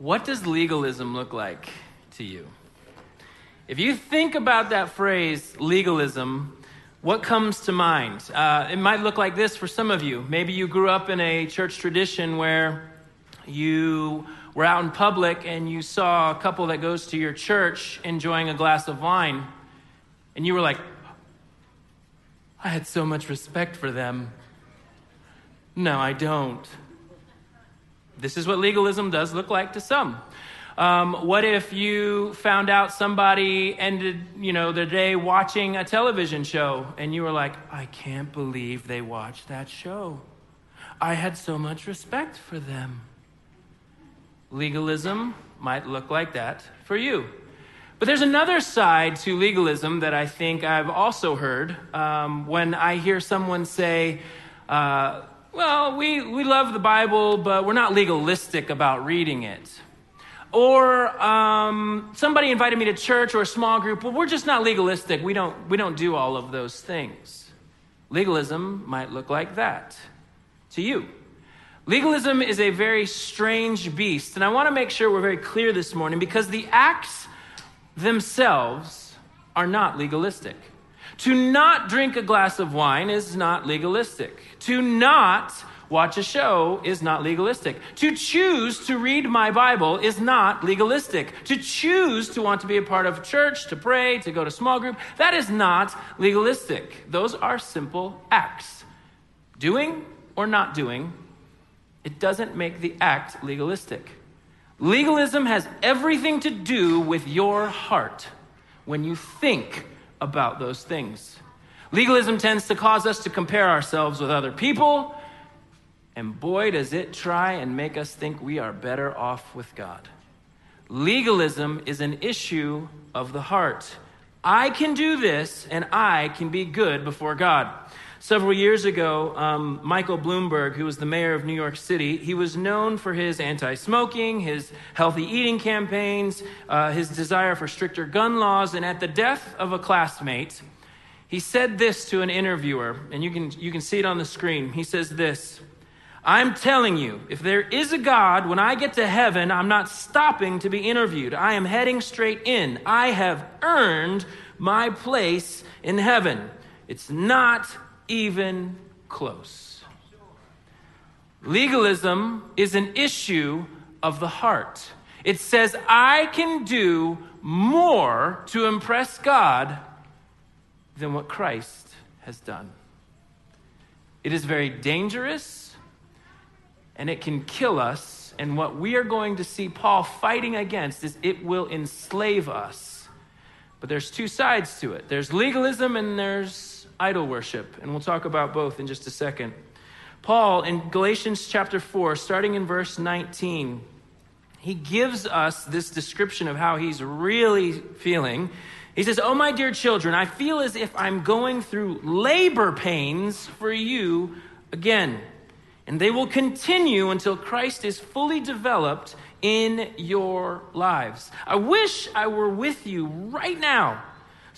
What does legalism look like to you? If you think about that phrase, legalism, what comes to mind? Uh, it might look like this for some of you. Maybe you grew up in a church tradition where you were out in public and you saw a couple that goes to your church enjoying a glass of wine, and you were like, I had so much respect for them. No, I don't. This is what legalism does look like to some. Um, what if you found out somebody ended, you know, their day watching a television show and you were like, I can't believe they watched that show. I had so much respect for them. Legalism might look like that for you. But there's another side to legalism that I think I've also heard um, when I hear someone say, uh, well, we, we love the Bible, but we're not legalistic about reading it. Or um, somebody invited me to church or a small group, well, we're just not legalistic. We don't, we don't do all of those things. Legalism might look like that to you. Legalism is a very strange beast, and I want to make sure we're very clear this morning because the acts themselves are not legalistic. To not drink a glass of wine is not legalistic. To not watch a show is not legalistic. To choose to read my Bible is not legalistic. To choose to want to be a part of church, to pray, to go to small group, that is not legalistic. Those are simple acts. Doing or not doing, it doesn't make the act legalistic. Legalism has everything to do with your heart when you think about those things. Legalism tends to cause us to compare ourselves with other people, and boy, does it try and make us think we are better off with God. Legalism is an issue of the heart. I can do this, and I can be good before God. Several years ago, um, Michael Bloomberg, who was the mayor of New York City, he was known for his anti smoking, his healthy eating campaigns, uh, his desire for stricter gun laws, and at the death of a classmate, he said this to an interviewer, and you can, you can see it on the screen. He says this I'm telling you, if there is a God, when I get to heaven, I'm not stopping to be interviewed. I am heading straight in. I have earned my place in heaven. It's not even close. Legalism is an issue of the heart. It says, I can do more to impress God than what Christ has done. It is very dangerous and it can kill us. And what we are going to see Paul fighting against is it will enslave us. But there's two sides to it there's legalism and there's idol worship. And we'll talk about both in just a second. Paul, in Galatians chapter 4, starting in verse 19, he gives us this description of how he's really feeling. He says, Oh, my dear children, I feel as if I'm going through labor pains for you again. And they will continue until Christ is fully developed in your lives. I wish I were with you right now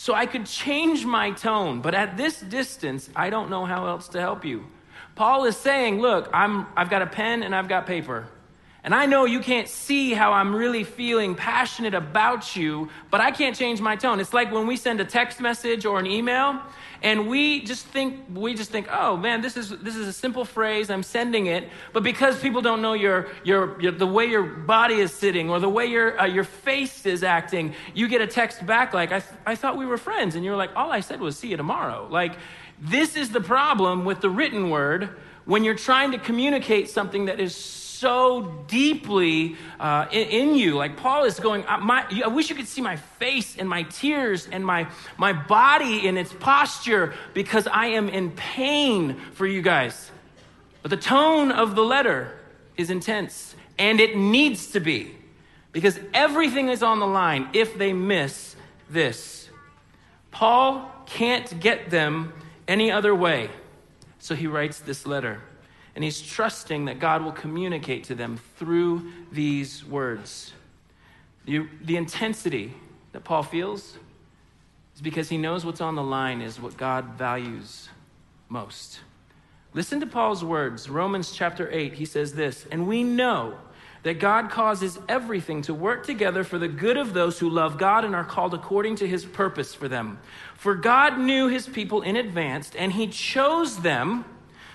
so I could change my tone. But at this distance, I don't know how else to help you. Paul is saying, Look, I'm, I've got a pen and I've got paper. And I know you can't see how I'm really feeling passionate about you, but I can't change my tone. It's like when we send a text message or an email and we just think we just think, "Oh man, this is this is a simple phrase. I'm sending it." But because people don't know your your, your the way your body is sitting or the way your uh, your face is acting, you get a text back like, "I th- I thought we were friends." And you're like, "All I said was see you tomorrow." Like this is the problem with the written word when you're trying to communicate something that is so deeply uh, in, in, you. Like Paul is going, I, my, I wish you could see my face and my tears and my, my body in its posture because I am in pain for you guys. But the tone of the letter is intense, and it needs to be because everything is on the line if they miss this. Paul can't get them any other way, so he writes this letter. And he's trusting that God will communicate to them through these words. The, the intensity that Paul feels is because he knows what's on the line is what God values most. Listen to Paul's words. Romans chapter 8, he says this, and we know that God causes everything to work together for the good of those who love God and are called according to his purpose for them. For God knew his people in advance, and he chose them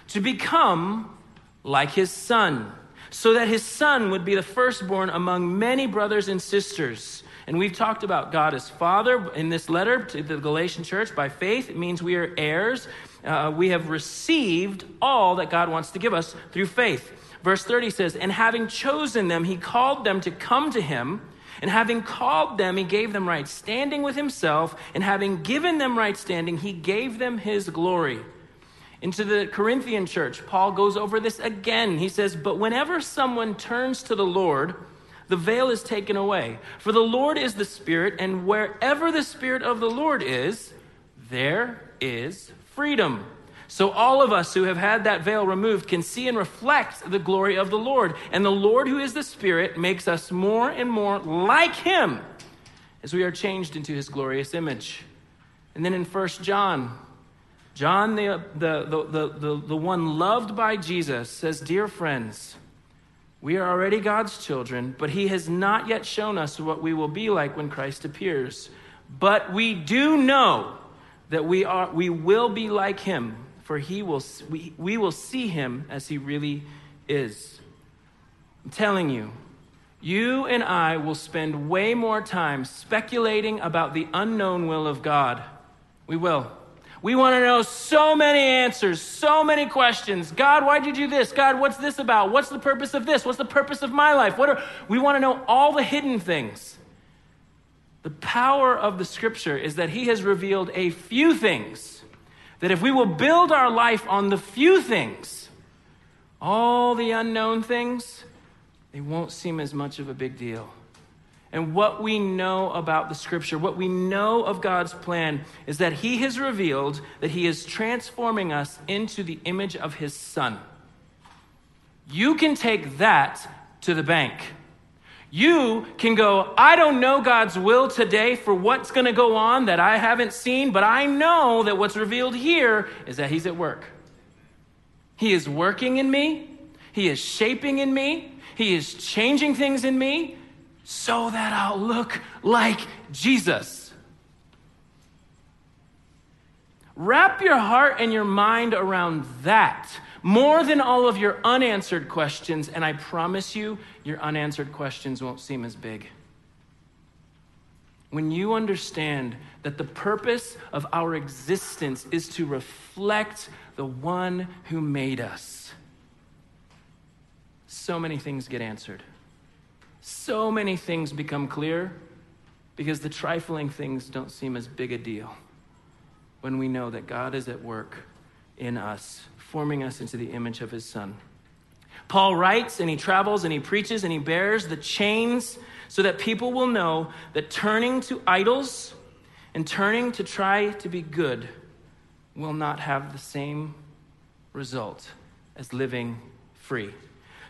to become like his son, so that his son would be the firstborn among many brothers and sisters. And we've talked about God as Father in this letter to the Galatian church by faith. It means we are heirs. Uh, we have received all that God wants to give us through faith. Verse 30 says, And having chosen them, he called them to come to him. And having called them, he gave them right standing with himself. And having given them right standing, he gave them his glory. Into the Corinthian church, Paul goes over this again. He says, But whenever someone turns to the Lord, the veil is taken away. For the Lord is the Spirit, and wherever the Spirit of the Lord is, there is freedom. So all of us who have had that veil removed can see and reflect the glory of the Lord. And the Lord, who is the Spirit, makes us more and more like Him as we are changed into His glorious image. And then in 1 John, John, the, the, the, the, the one loved by Jesus, says, Dear friends, we are already God's children, but He has not yet shown us what we will be like when Christ appears. But we do know that we, are, we will be like Him, for he will, we, we will see Him as He really is. I'm telling you, you and I will spend way more time speculating about the unknown will of God. We will. We want to know so many answers, so many questions. God, why'd you do this? God, what's this about? What's the purpose of this? What's the purpose of my life? What are, we want to know all the hidden things. The power of the scripture is that he has revealed a few things. That if we will build our life on the few things, all the unknown things, they won't seem as much of a big deal. And what we know about the scripture, what we know of God's plan, is that He has revealed that He is transforming us into the image of His Son. You can take that to the bank. You can go, I don't know God's will today for what's going to go on that I haven't seen, but I know that what's revealed here is that He's at work. He is working in me, He is shaping in me, He is changing things in me so that I'll look like Jesus. Wrap your heart and your mind around that more than all of your unanswered questions, and I promise you, your unanswered questions won't seem as big. When you understand that the purpose of our existence is to reflect the one who made us, so many things get answered so many things become clear because the trifling things don't seem as big a deal when we know that God is at work in us, forming us into the image of his Son. Paul writes and he travels and he preaches and he bears the chains so that people will know that turning to idols and turning to try to be good will not have the same result as living free.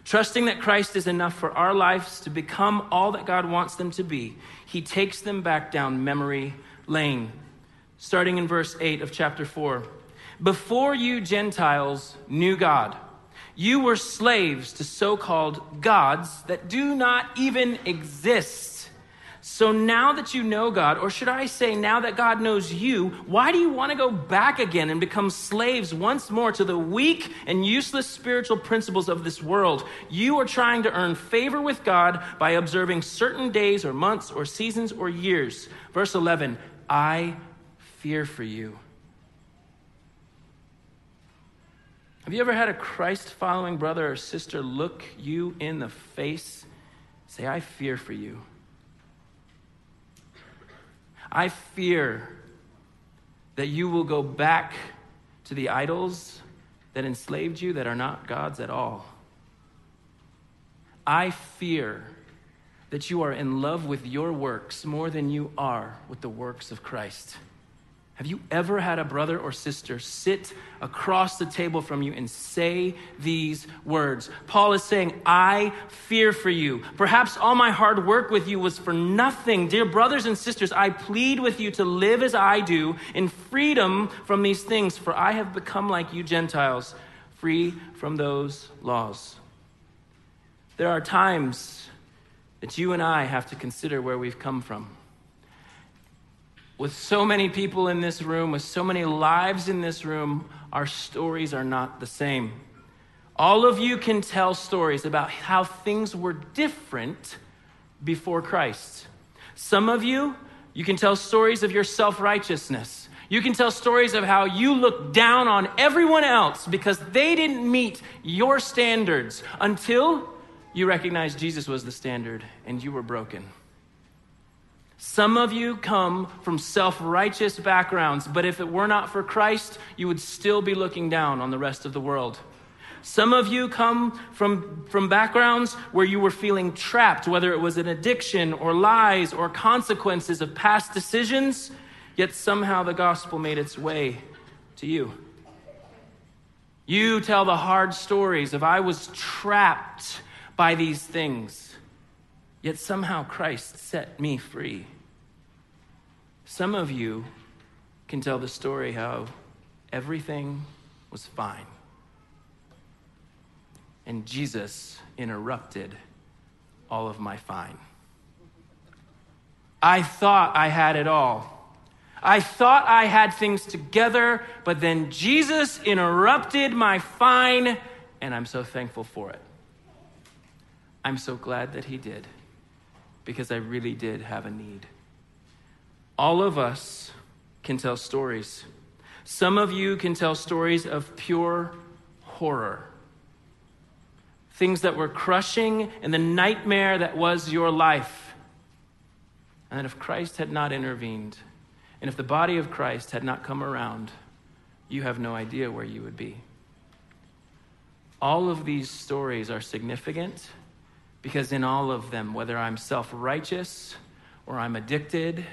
Trusting that Christ is enough for our lives to become all that God wants them to be, he takes them back down memory lane. Starting in verse 8 of chapter 4. Before you Gentiles knew God, you were slaves to so called gods that do not even exist. So now that you know God, or should I say, now that God knows you, why do you want to go back again and become slaves once more to the weak and useless spiritual principles of this world? You are trying to earn favor with God by observing certain days or months or seasons or years. Verse 11 I fear for you. Have you ever had a Christ following brother or sister look you in the face? Say, I fear for you. I fear that you will go back to the idols that enslaved you that are not gods at all. I fear that you are in love with your works more than you are with the works of Christ. Have you ever had a brother or sister sit across the table from you and say these words? Paul is saying, I fear for you. Perhaps all my hard work with you was for nothing. Dear brothers and sisters, I plead with you to live as I do in freedom from these things, for I have become like you Gentiles, free from those laws. There are times that you and I have to consider where we've come from. With so many people in this room, with so many lives in this room, our stories are not the same. All of you can tell stories about how things were different before Christ. Some of you, you can tell stories of your self righteousness. You can tell stories of how you look down on everyone else because they didn't meet your standards until you recognized Jesus was the standard and you were broken. Some of you come from self righteous backgrounds, but if it were not for Christ, you would still be looking down on the rest of the world. Some of you come from, from backgrounds where you were feeling trapped, whether it was an addiction or lies or consequences of past decisions, yet somehow the gospel made its way to you. You tell the hard stories of I was trapped by these things, yet somehow Christ set me free. Some of you can tell the story how everything was fine and Jesus interrupted all of my fine. I thought I had it all. I thought I had things together, but then Jesus interrupted my fine, and I'm so thankful for it. I'm so glad that He did, because I really did have a need. All of us can tell stories. Some of you can tell stories of pure horror things that were crushing, and the nightmare that was your life. And that if Christ had not intervened, and if the body of Christ had not come around, you have no idea where you would be. All of these stories are significant because in all of them, whether I'm self righteous or I'm addicted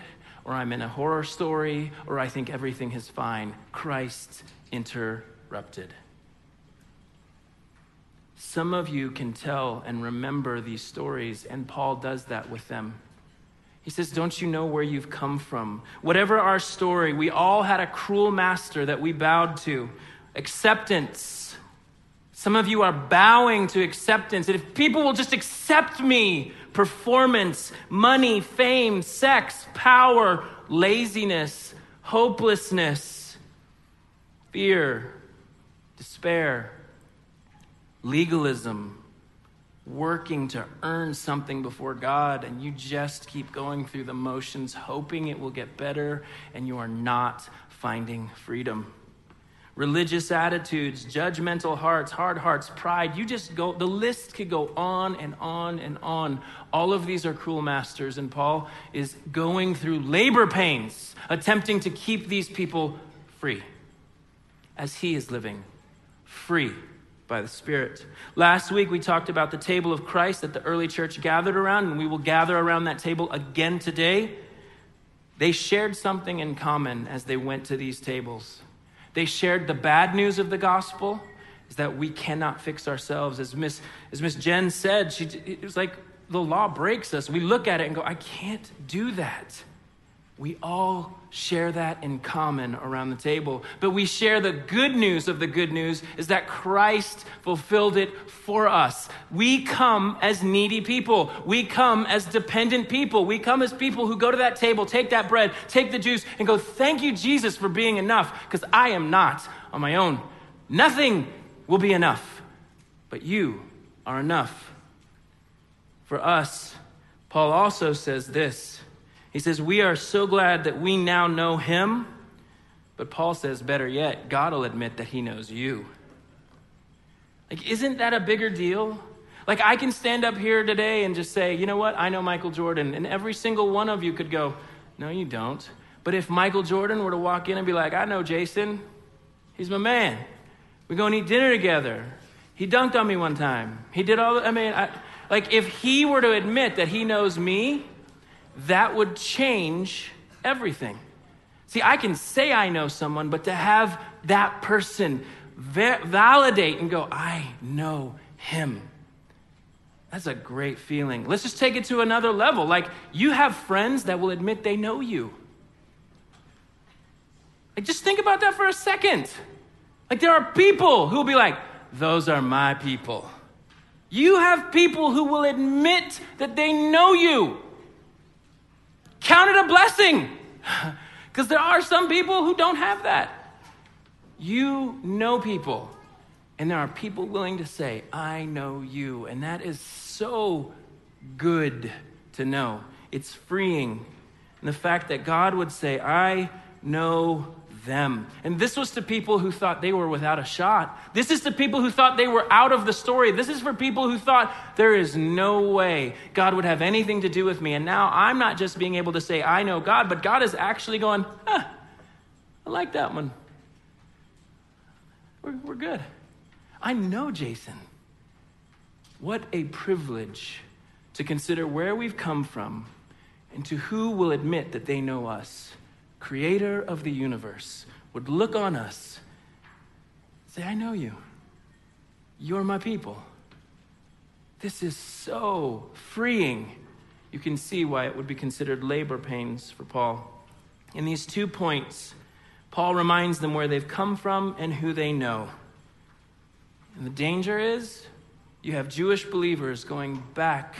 or I'm in a horror story or I think everything is fine, Christ interrupted. Some of you can tell and remember these stories, and Paul does that with them. He says, Don't you know where you've come from? Whatever our story, we all had a cruel master that we bowed to. Acceptance. Some of you are bowing to acceptance. And if people will just accept me, performance, money, fame, sex, power, laziness, hopelessness, fear, despair, legalism, working to earn something before God, and you just keep going through the motions, hoping it will get better, and you are not finding freedom. Religious attitudes, judgmental hearts, hard hearts, pride, you just go, the list could go on and on and on. All of these are cruel masters, and Paul is going through labor pains, attempting to keep these people free as he is living free by the Spirit. Last week, we talked about the table of Christ that the early church gathered around, and we will gather around that table again today. They shared something in common as they went to these tables. They shared the bad news of the gospel is that we cannot fix ourselves. As Miss, as Miss Jen said, she, it was like the law breaks us. We look at it and go, I can't do that. We all share that in common around the table. But we share the good news of the good news is that Christ fulfilled it for us. We come as needy people. We come as dependent people. We come as people who go to that table, take that bread, take the juice, and go, Thank you, Jesus, for being enough, because I am not on my own. Nothing will be enough, but you are enough. For us, Paul also says this. He says, We are so glad that we now know him. But Paul says, better yet, God will admit that he knows you. Like, isn't that a bigger deal? Like, I can stand up here today and just say, you know what? I know Michael Jordan. And every single one of you could go, no, you don't. But if Michael Jordan were to walk in and be like, I know Jason, he's my man. We go and eat dinner together. He dunked on me one time. He did all, I mean, I, like, if he were to admit that he knows me, that would change everything. See, I can say I know someone, but to have that person va- validate and go, I know him. That's a great feeling. Let's just take it to another level. Like, you have friends that will admit they know you. Like, just think about that for a second. Like, there are people who will be like, those are my people. You have people who will admit that they know you. Count it a blessing. Because there are some people who don't have that. You know people. And there are people willing to say, I know you. And that is so good to know. It's freeing. And the fact that God would say, I know them. And this was to people who thought they were without a shot. This is to people who thought they were out of the story. This is for people who thought there is no way God would have anything to do with me. And now I'm not just being able to say, I know God, but God is actually going, huh, I like that one. We're, we're good. I know Jason. What a privilege to consider where we've come from and to who will admit that they know us creator of the universe, would look on us, say, I know you. You're my people. This is so freeing. You can see why it would be considered labor pains for Paul. In these two points, Paul reminds them where they've come from and who they know. And the danger is you have Jewish believers going back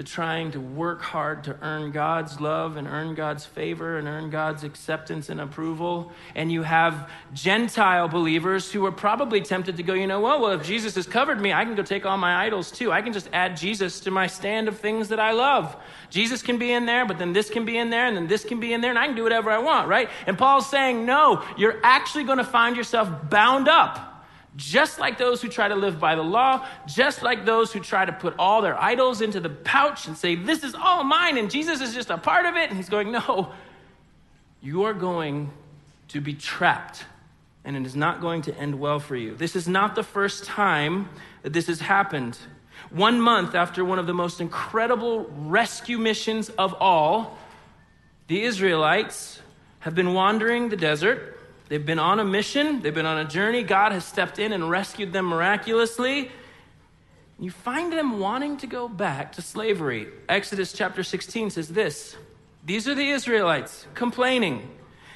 to trying to work hard to earn God's love and earn God's favor and earn God's acceptance and approval. And you have Gentile believers who are probably tempted to go, you know what? Well, if Jesus has covered me, I can go take all my idols too. I can just add Jesus to my stand of things that I love. Jesus can be in there, but then this can be in there, and then this can be in there, and I can do whatever I want, right? And Paul's saying, no, you're actually going to find yourself bound up just like those who try to live by the law, just like those who try to put all their idols into the pouch and say, This is all mine, and Jesus is just a part of it. And he's going, No, you are going to be trapped, and it is not going to end well for you. This is not the first time that this has happened. One month after one of the most incredible rescue missions of all, the Israelites have been wandering the desert They've been on a mission, they've been on a journey. God has stepped in and rescued them miraculously. You find them wanting to go back to slavery. Exodus chapter 16 says this These are the Israelites complaining.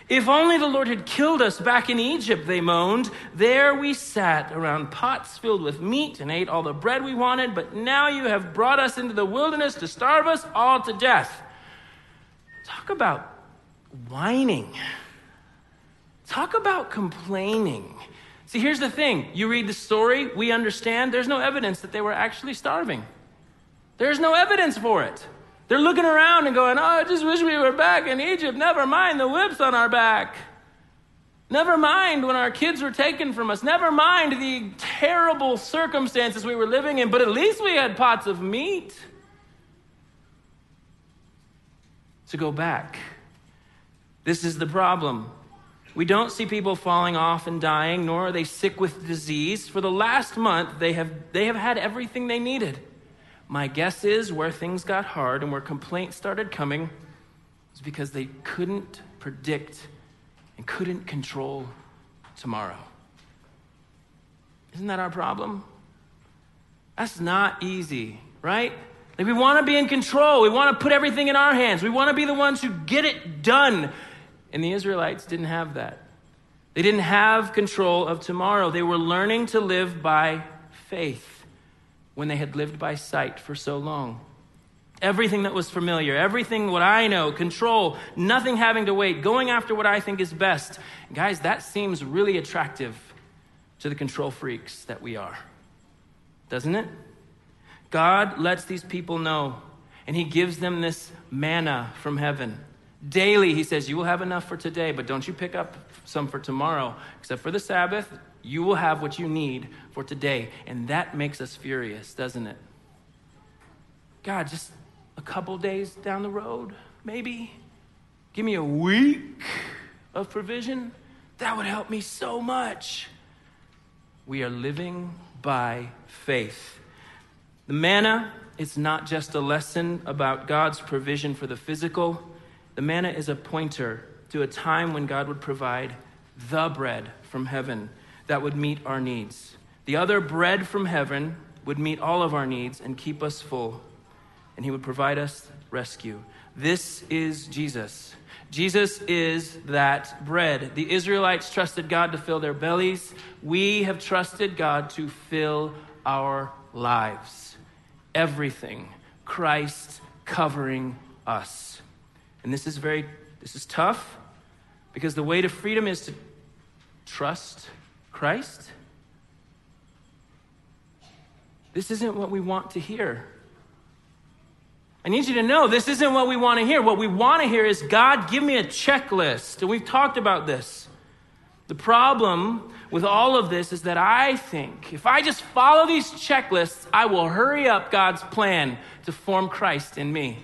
If only the Lord had killed us back in Egypt, they moaned. There we sat around pots filled with meat and ate all the bread we wanted, but now you have brought us into the wilderness to starve us all to death. Talk about whining. Talk about complaining. See, here's the thing you read the story, we understand there's no evidence that they were actually starving. There's no evidence for it. They're looking around and going, Oh, I just wish we were back in Egypt. Never mind the whips on our back. Never mind when our kids were taken from us. Never mind the terrible circumstances we were living in, but at least we had pots of meat to go back. This is the problem. We don't see people falling off and dying, nor are they sick with disease. For the last month, they have, they have had everything they needed. My guess is where things got hard and where complaints started coming is because they couldn't predict and couldn't control tomorrow. Isn't that our problem? That's not easy, right? Like we want to be in control. We want to put everything in our hands. We want to be the ones who get it done. And the Israelites didn't have that. They didn't have control of tomorrow. They were learning to live by faith when they had lived by sight for so long. Everything that was familiar, everything what I know, control, nothing having to wait, going after what I think is best. Guys, that seems really attractive to the control freaks that we are. Doesn't it? God lets these people know, and He gives them this manna from heaven. Daily, he says, You will have enough for today, but don't you pick up some for tomorrow. Except for the Sabbath, you will have what you need for today. And that makes us furious, doesn't it? God, just a couple days down the road, maybe. Give me a week of provision. That would help me so much. We are living by faith. The manna is not just a lesson about God's provision for the physical the manna is a pointer to a time when God would provide the bread from heaven that would meet our needs. The other bread from heaven would meet all of our needs and keep us full, and He would provide us rescue. This is Jesus. Jesus is that bread. The Israelites trusted God to fill their bellies. We have trusted God to fill our lives. Everything. Christ covering us. And this is very this is tough because the way to freedom is to trust Christ. This isn't what we want to hear. I need you to know this isn't what we want to hear. What we want to hear is God, give me a checklist. And we've talked about this. The problem with all of this is that I think if I just follow these checklists, I will hurry up God's plan to form Christ in me.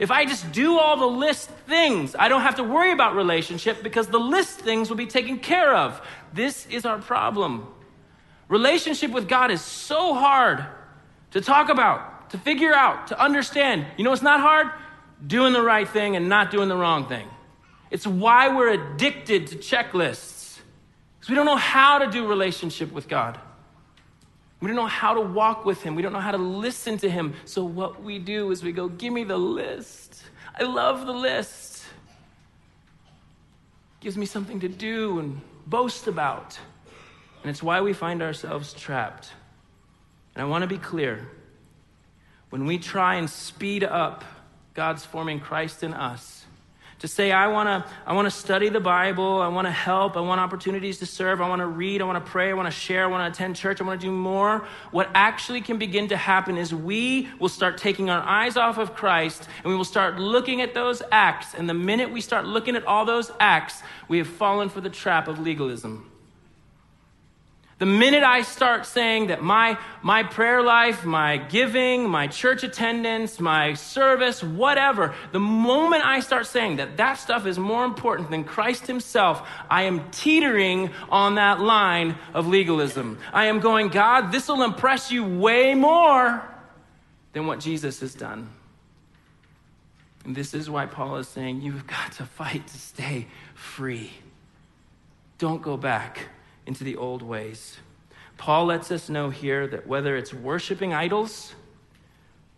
If I just do all the list things, I don't have to worry about relationship because the list things will be taken care of. This is our problem. Relationship with God is so hard to talk about, to figure out, to understand. You know it's not hard? Doing the right thing and not doing the wrong thing. It's why we're addicted to checklists. Because we don't know how to do relationship with God. We don't know how to walk with Him. We don't know how to listen to Him. So what we do is we go, Give me the list. I love the list. Gives me something to do and boast about. And it's why we find ourselves trapped. And I want to be clear when we try and speed up God's forming Christ in us, to say, I want to I wanna study the Bible, I want to help, I want opportunities to serve, I want to read, I want to pray, I want to share, I want to attend church, I want to do more. What actually can begin to happen is we will start taking our eyes off of Christ and we will start looking at those acts. And the minute we start looking at all those acts, we have fallen for the trap of legalism. The minute I start saying that my, my prayer life, my giving, my church attendance, my service, whatever, the moment I start saying that that stuff is more important than Christ Himself, I am teetering on that line of legalism. I am going, God, this will impress you way more than what Jesus has done. And this is why Paul is saying, you've got to fight to stay free. Don't go back into the old ways. Paul lets us know here that whether it's worshiping idols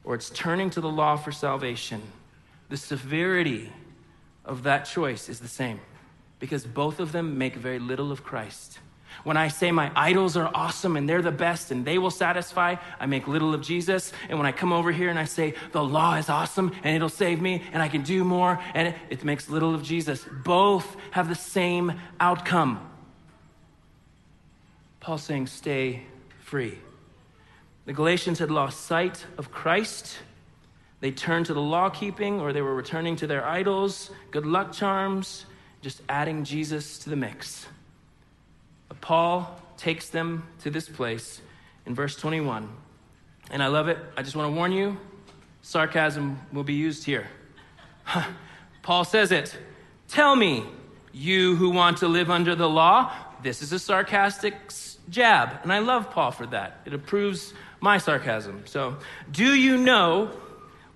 or it's turning to the law for salvation, the severity of that choice is the same because both of them make very little of Christ. When I say my idols are awesome and they're the best and they will satisfy, I make little of Jesus. And when I come over here and I say the law is awesome and it'll save me and I can do more and it, makes little of Jesus, both have the same outcome. Paul's saying, stay free. The Galatians had lost sight of Christ. They turned to the law keeping or they were returning to their idols, good luck charms, just adding Jesus to the mix. But Paul takes them to this place in verse 21. And I love it. I just want to warn you sarcasm will be used here. Paul says it Tell me, you who want to live under the law. This is a sarcastic jab. And I love Paul for that. It approves my sarcasm. So, do you know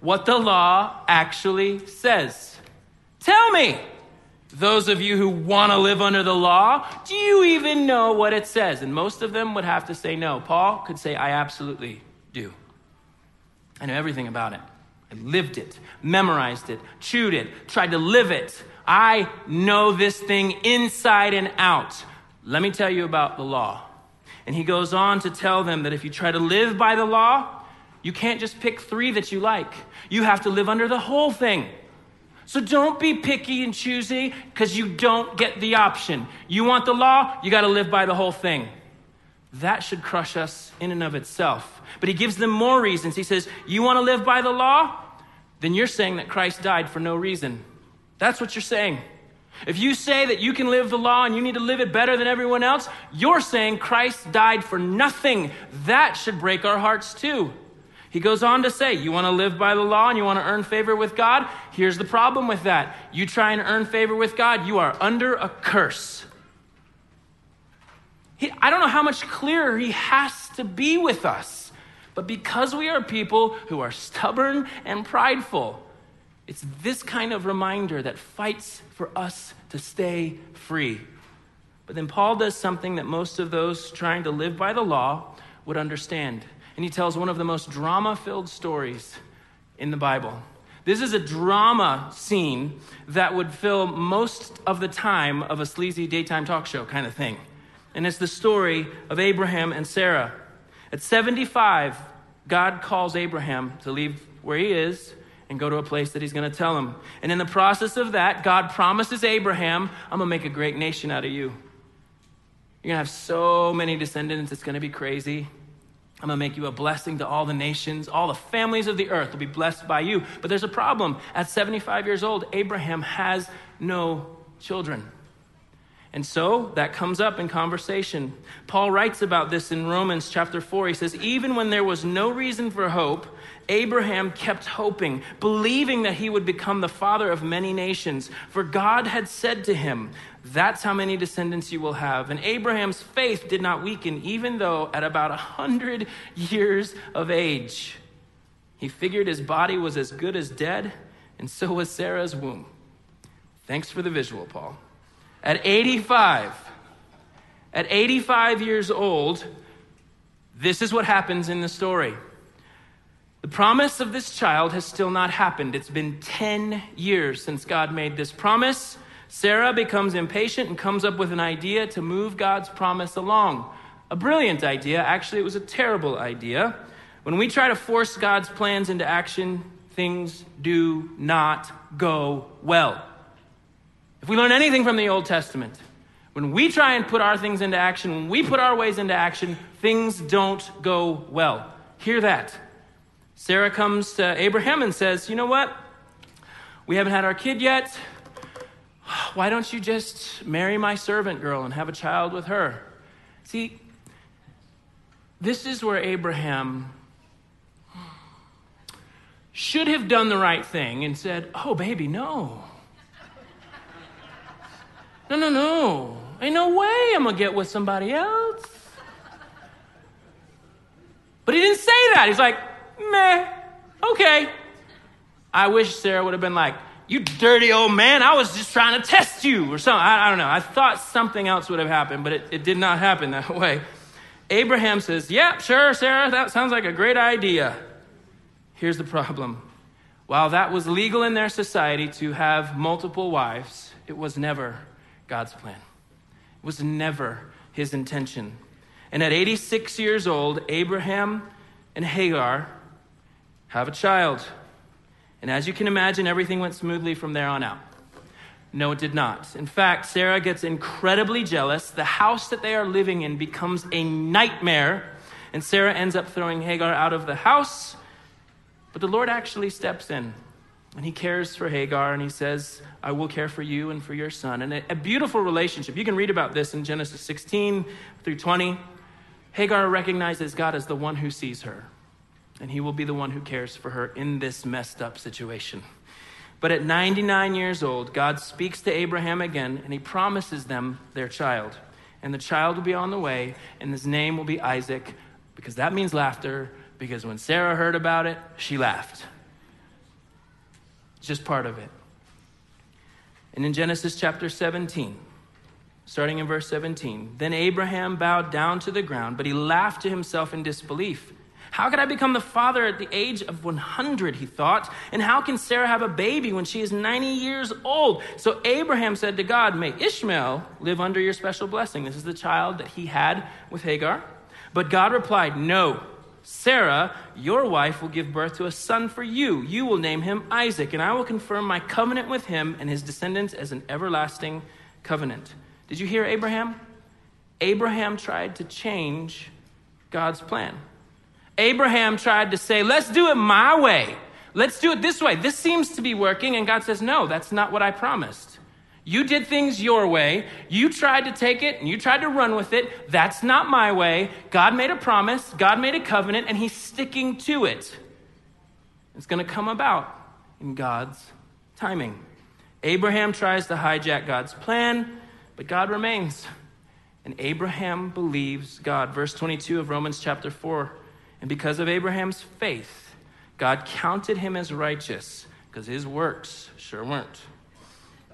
what the law actually says? Tell me. Those of you who want to live under the law, do you even know what it says? And most of them would have to say no. Paul could say, I absolutely do. I know everything about it. I lived it, memorized it, chewed it, tried to live it. I know this thing inside and out. Let me tell you about the law. And he goes on to tell them that if you try to live by the law, you can't just pick three that you like. You have to live under the whole thing. So don't be picky and choosy because you don't get the option. You want the law, you got to live by the whole thing. That should crush us in and of itself. But he gives them more reasons. He says, You want to live by the law? Then you're saying that Christ died for no reason. That's what you're saying. If you say that you can live the law and you need to live it better than everyone else, you're saying Christ died for nothing. That should break our hearts too. He goes on to say, You want to live by the law and you want to earn favor with God? Here's the problem with that. You try and earn favor with God, you are under a curse. He, I don't know how much clearer he has to be with us. But because we are people who are stubborn and prideful, it's this kind of reminder that fights for us to stay free. But then Paul does something that most of those trying to live by the law would understand. And he tells one of the most drama filled stories in the Bible. This is a drama scene that would fill most of the time of a sleazy daytime talk show kind of thing. And it's the story of Abraham and Sarah. At 75, God calls Abraham to leave where he is and go to a place that he's going to tell him. And in the process of that, God promises Abraham, I'm going to make a great nation out of you. You're going to have so many descendants, it's going to be crazy. I'm going to make you a blessing to all the nations. All the families of the earth will be blessed by you. But there's a problem. At 75 years old, Abraham has no children. And so that comes up in conversation. Paul writes about this in Romans chapter 4. He says, Even when there was no reason for hope, Abraham kept hoping, believing that he would become the father of many nations. For God had said to him, That's how many descendants you will have. And Abraham's faith did not weaken, even though at about a 100 years of age, he figured his body was as good as dead, and so was Sarah's womb. Thanks for the visual, Paul. At 85, at 85 years old, this is what happens in the story. The promise of this child has still not happened. It's been 10 years since God made this promise. Sarah becomes impatient and comes up with an idea to move God's promise along. A brilliant idea. Actually, it was a terrible idea. When we try to force God's plans into action, things do not go well. If we learn anything from the Old Testament, when we try and put our things into action, when we put our ways into action, things don't go well. Hear that. Sarah comes to Abraham and says, You know what? We haven't had our kid yet. Why don't you just marry my servant girl and have a child with her? See, this is where Abraham should have done the right thing and said, Oh, baby, no. No, no, no. Ain't no way I'm going to get with somebody else. But he didn't say that. He's like, meh, okay. I wish Sarah would have been like, you dirty old man, I was just trying to test you or something. I, I don't know. I thought something else would have happened, but it, it did not happen that way. Abraham says, yeah, sure, Sarah, that sounds like a great idea. Here's the problem. While that was legal in their society to have multiple wives, it was never God's plan. It was never his intention. And at 86 years old, Abraham and Hagar have a child. And as you can imagine, everything went smoothly from there on out. No, it did not. In fact, Sarah gets incredibly jealous. The house that they are living in becomes a nightmare, and Sarah ends up throwing Hagar out of the house. But the Lord actually steps in and he cares for Hagar and he says, I will care for you and for your son. And a, a, beautiful relationship. You can read about this in Genesis 16 through 20. Hagar recognizes God as the one who sees her, and he will be the one who cares for her in this messed up situation. But at 99 years old, God speaks to Abraham again and he promises them their child. And the child will be on the way, and his name will be Isaac, because that means laughter. Because when Sarah heard about it, she laughed. It's just part of it. And in Genesis chapter 17, starting in verse 17, then Abraham bowed down to the ground, but he laughed to himself in disbelief. How could I become the father at the age of 100, he thought? And how can Sarah have a baby when she is 90 years old? So Abraham said to God, May Ishmael live under your special blessing. This is the child that he had with Hagar. But God replied, No. Sarah, your wife, will give birth to a son for you. You will name him Isaac, and I will confirm my covenant with him and his descendants as an everlasting covenant. Did you hear Abraham? Abraham tried to change God's plan. Abraham tried to say, let's do it my way. Let's do it this way. This seems to be working. And God says, no, that's not what I promised. You did things your way. You tried to take it and you tried to run with it. That's not my way. God made a promise, God made a covenant, and He's sticking to it. It's going to come about in God's timing. Abraham tries to hijack God's plan, but God remains. And Abraham believes God. Verse 22 of Romans chapter 4. And because of Abraham's faith, God counted him as righteous because his works sure weren't.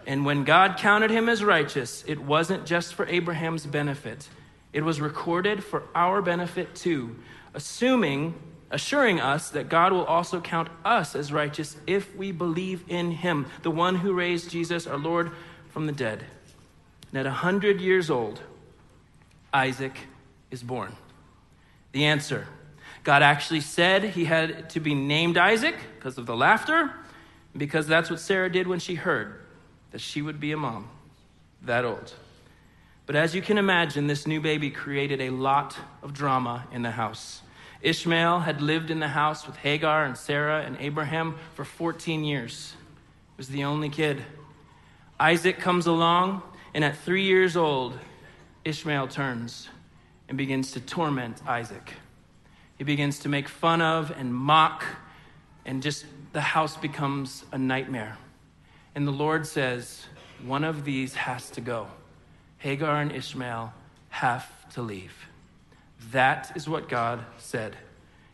And when God counted him as righteous, it wasn't just for Abraham's benefit, it was recorded for our benefit too, assuming, assuring us that God will also count us as righteous if we believe in him, the one who raised Jesus, our Lord, from the dead. And at 100 years old, Isaac is born. The answer God actually said he had to be named Isaac because of the laughter, because that's what Sarah did when she heard that she would be a mom that old. But as you can imagine, this new baby created a lot of drama in the house. Ishmael had lived in the house with Hagar and Sarah and Abraham for 14 years. He was the only kid. Isaac comes along, and at three years old, Ishmael turns and begins to torment Isaac. He begins to make fun of and mock, and just the house becomes a nightmare. And the Lord says, One of these has to go. Hagar and Ishmael have to leave. That is what God said.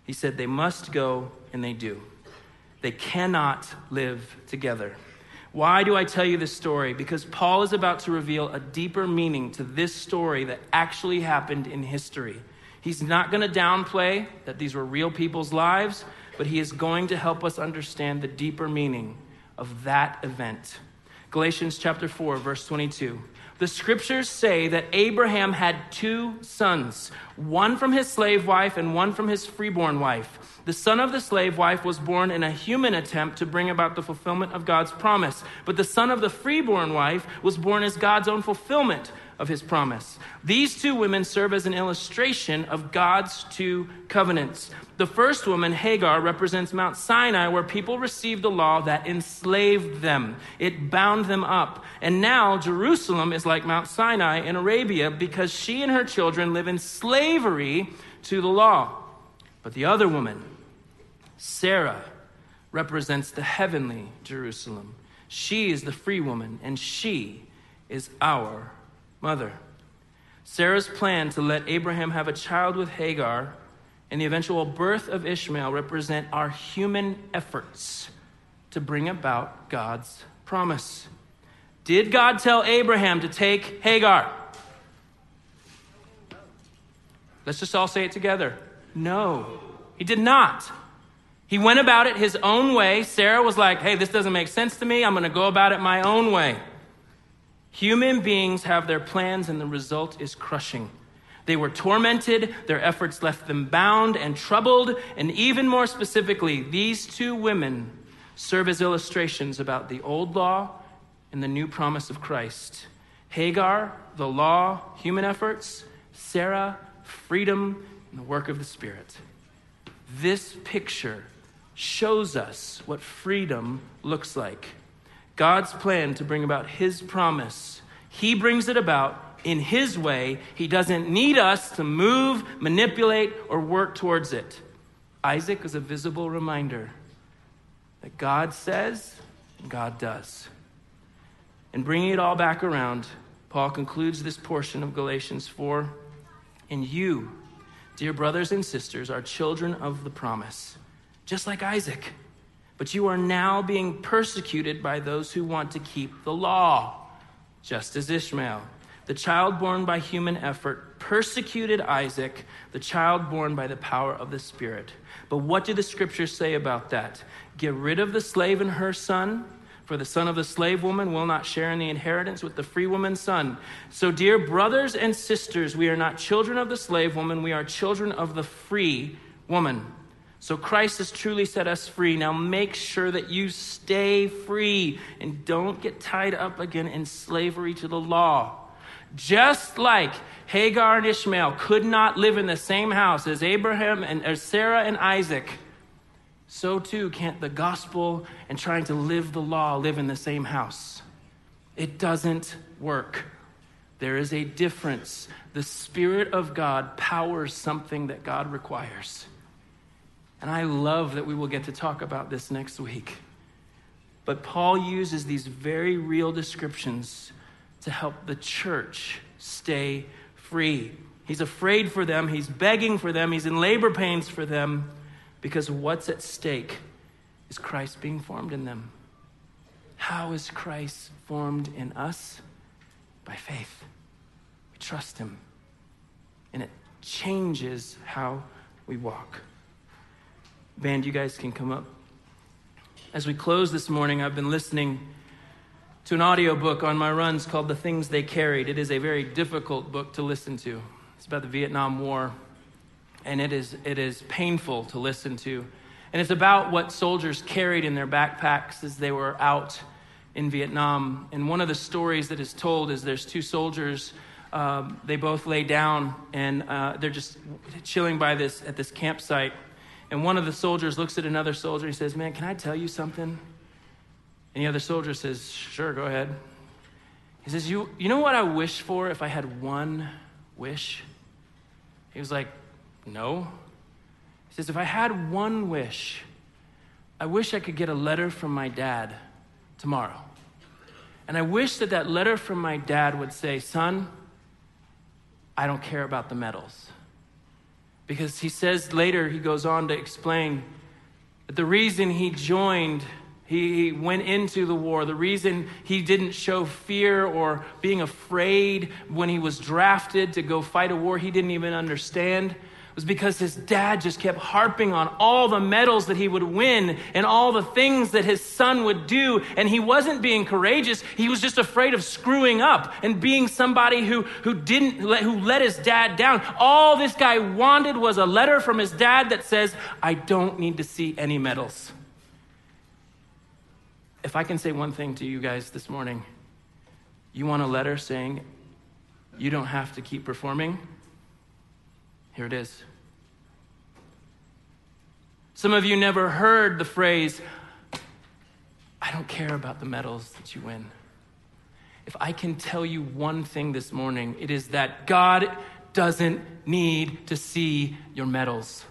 He said they must go, and they do. They cannot live together. Why do I tell you this story? Because Paul is about to reveal a deeper meaning to this story that actually happened in history. He's not going to downplay that these were real people's lives, but he is going to help us understand the deeper meaning of that event. Galatians chapter 4, verse 22. The scriptures say that Abraham had two sons, one from his slave wife and one from his freeborn wife. The son of the slave wife was born in a human attempt to bring about the fulfillment of God's promise, but the son of the freeborn wife was born as God's own fulfillment of his promise. These two women serve as an illustration of God's two covenants. The first woman, Hagar, represents Mount Sinai, where people received the law that enslaved them, it bound them up. And now Jerusalem is like Mount Sinai in Arabia because she and her children live in slavery to the law. But the other woman, Sarah, represents the heavenly Jerusalem. She is the free woman, and she is our mother. Sarah's plan to let Abraham have a child with Hagar and the eventual birth of Ishmael represent our human efforts to bring about God's promise. Did God tell Abraham to take Hagar? Let's just all say it together. No, he did not. He went about it his own way. Sarah was like, hey, this doesn't make sense to me. I'm going to go about it my own way. Human beings have their plans, and the result is crushing. They were tormented, their efforts left them bound and troubled, and even more specifically, these two women serve as illustrations about the old law and the new promise of Christ. Hagar, the law, human efforts, Sarah, freedom, and the work of the Spirit. This picture shows us what freedom looks like. God's plan to bring about His promise. He brings it about in His way. He doesn't need us to move, manipulate, or work towards it. Isaac is a visible reminder that God says, God does. And bringing it all back around, Paul concludes this portion of Galatians 4 And you, dear brothers and sisters, are children of the promise, just like Isaac. But you are now being persecuted by those who want to keep the law, just as Ishmael, the child born by human effort, persecuted Isaac, the child born by the power of the Spirit. But what do the scriptures say about that? Get rid of the slave and her son, for the son of the slave woman will not share in the inheritance with the free woman's son. So, dear brothers and sisters, we are not children of the slave woman, we are children of the free woman. So Christ has truly set us free. Now make sure that you stay free and don't get tied up again in slavery to the law. Just like Hagar and Ishmael could not live in the same house as Abraham and as Sarah and Isaac, so too can't the gospel and trying to live the law live in the same house. It doesn't work. There is a difference. The Spirit of God powers something that God requires. And I love that we will get to talk about this next week. But Paul uses these very real descriptions to help the church stay free. He's afraid for them, he's begging for them, he's in labor pains for them because what's at stake is Christ being formed in them. How is Christ formed in us? By faith. We trust him. And it changes how we walk. Band, you guys can come up. As we close this morning, I've been listening to an audiobook on my runs called The Things They Carried. It is a very difficult book to listen to. It's about the Vietnam War. and it is, it is painful to listen to. And it's about what soldiers carried in their backpacks as they were out in Vietnam. And one of the stories that is told is there's two soldiers. Um, they both lay down and uh, they're just chilling by this at this campsite. And one of the soldiers looks at another soldier. He says, "Man, can I tell you something?" And the other soldier says, "Sure, go ahead." He says, "You, you know what I wish for if I had one wish?" He was like, "No." He says, "If I had one wish, I wish I could get a letter from my dad tomorrow." And I wish that that letter from my dad would say, Son, I don't care about the medals. Because he says later, he goes on to explain that the reason he joined, he, went into the war, the reason he didn't show fear or being afraid when he was drafted to go fight a war he didn't even understand was because his dad just kept harping on all the medals that he would win and all the things that his son would do. And he wasn't being courageous. He was just afraid of screwing up and being somebody who, who didn't let, who let his dad down. All this guy wanted was a letter from his dad that says, I don't need to see any medals. If I can say one thing to you guys this morning, you want a letter saying you don't have to keep performing? Here it is. Some of you never heard the phrase, I don't care about the medals that you win. If I can tell you one thing this morning, it is that God doesn't need to see your medals.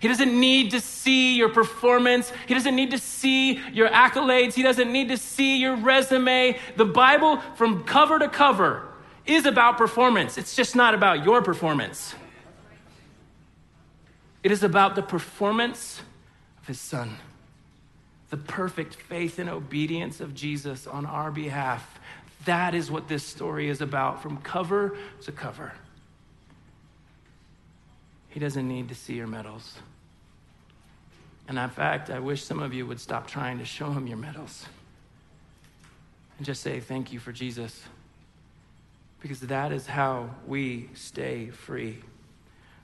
He doesn't need to see your performance. He doesn't need to see your accolades. He doesn't need to see your resume. The Bible, from cover to cover, is about performance. It's just not about your performance. It is about the performance of his son, the perfect faith and obedience of Jesus on our behalf. That is what this story is about from cover to cover. He doesn't need to see your medals. And in fact, I wish some of you would stop trying to show him your medals and just say, Thank you for Jesus. Because that is how we stay free.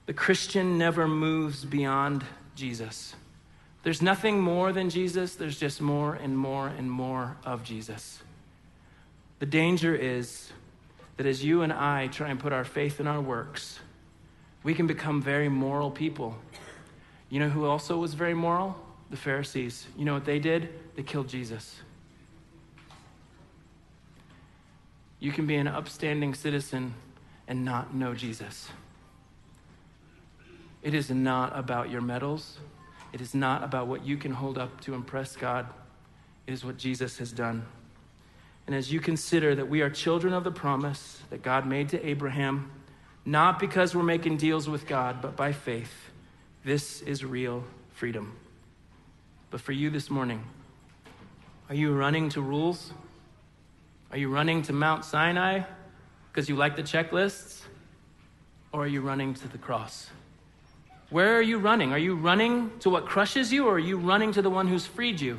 The Christian never moves beyond Jesus. There's nothing more than Jesus, there's just more and more and more of Jesus. The danger is that as you and I try and put our faith in our works, we can become very moral people. You know who also was very moral? The Pharisees. You know what they did? They killed Jesus. You can be an upstanding citizen and not know Jesus. It is not about your medals. It is not about what you can hold up to impress God. It is what Jesus has done. And as you consider that we are children of the promise that God made to Abraham, not because we're making deals with God, but by faith, this is real freedom. But for you this morning, are you running to rules? Are you running to Mount Sinai because you like the checklists? Or are you running to the cross? Where are you running? Are you running to what crushes you, or are you running to the one who's freed you?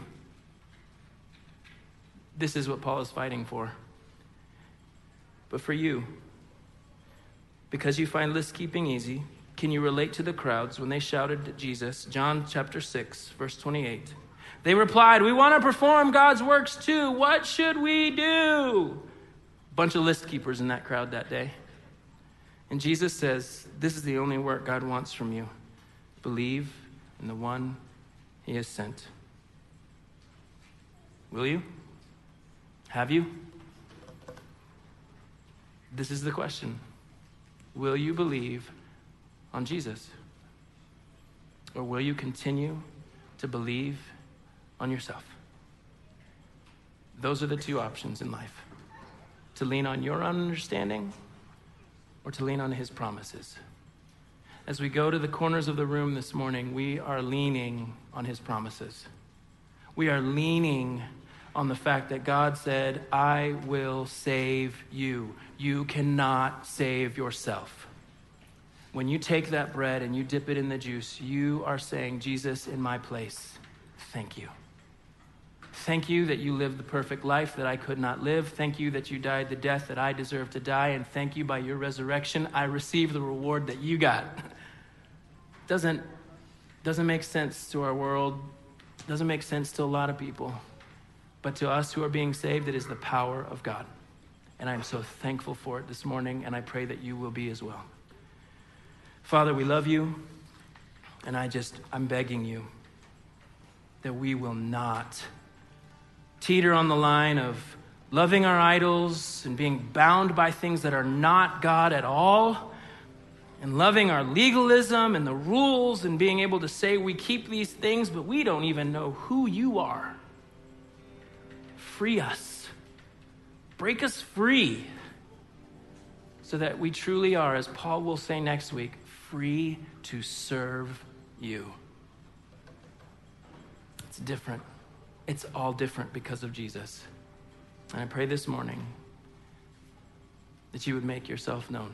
This is what Paul is fighting for. But for you, because you find list keeping easy, can you relate to the crowds when they shouted at Jesus? John chapter 6, verse 28. They replied, We want to perform God's works too. What should we do? Bunch of list keepers in that crowd that day. And Jesus says, This is the only work God wants from you. Believe in the one he has sent. Will you? Have you? This is the question Will you believe on Jesus? Or will you continue to believe on yourself? Those are the two options in life to lean on your own understanding or to lean on his promises. As we go to the corners of the room this morning, we are leaning on his promises. We are leaning on the fact that God said, I will save you. You cannot save yourself. When you take that bread and you dip it in the juice, you are saying, Jesus, in my place, thank you. Thank you that you lived the perfect life that I could not live. Thank you that you died the death that I deserve to die. And thank you by your resurrection, I receive the reward that you got. doesn't, doesn't make sense to our world, doesn't make sense to a lot of people. But to us who are being saved, it is the power of God. And I'm so thankful for it this morning, and I pray that you will be as well. Father, we love you, and I just, I'm begging you that we will not teeter on the line of loving our idols and being bound by things that are not God at all, and loving our legalism and the rules and being able to say we keep these things, but we don't even know who you are. Free us, break us free, so that we truly are, as Paul will say next week, free to serve you. It's different. It's all different because of Jesus. And I pray this morning that you would make yourself known.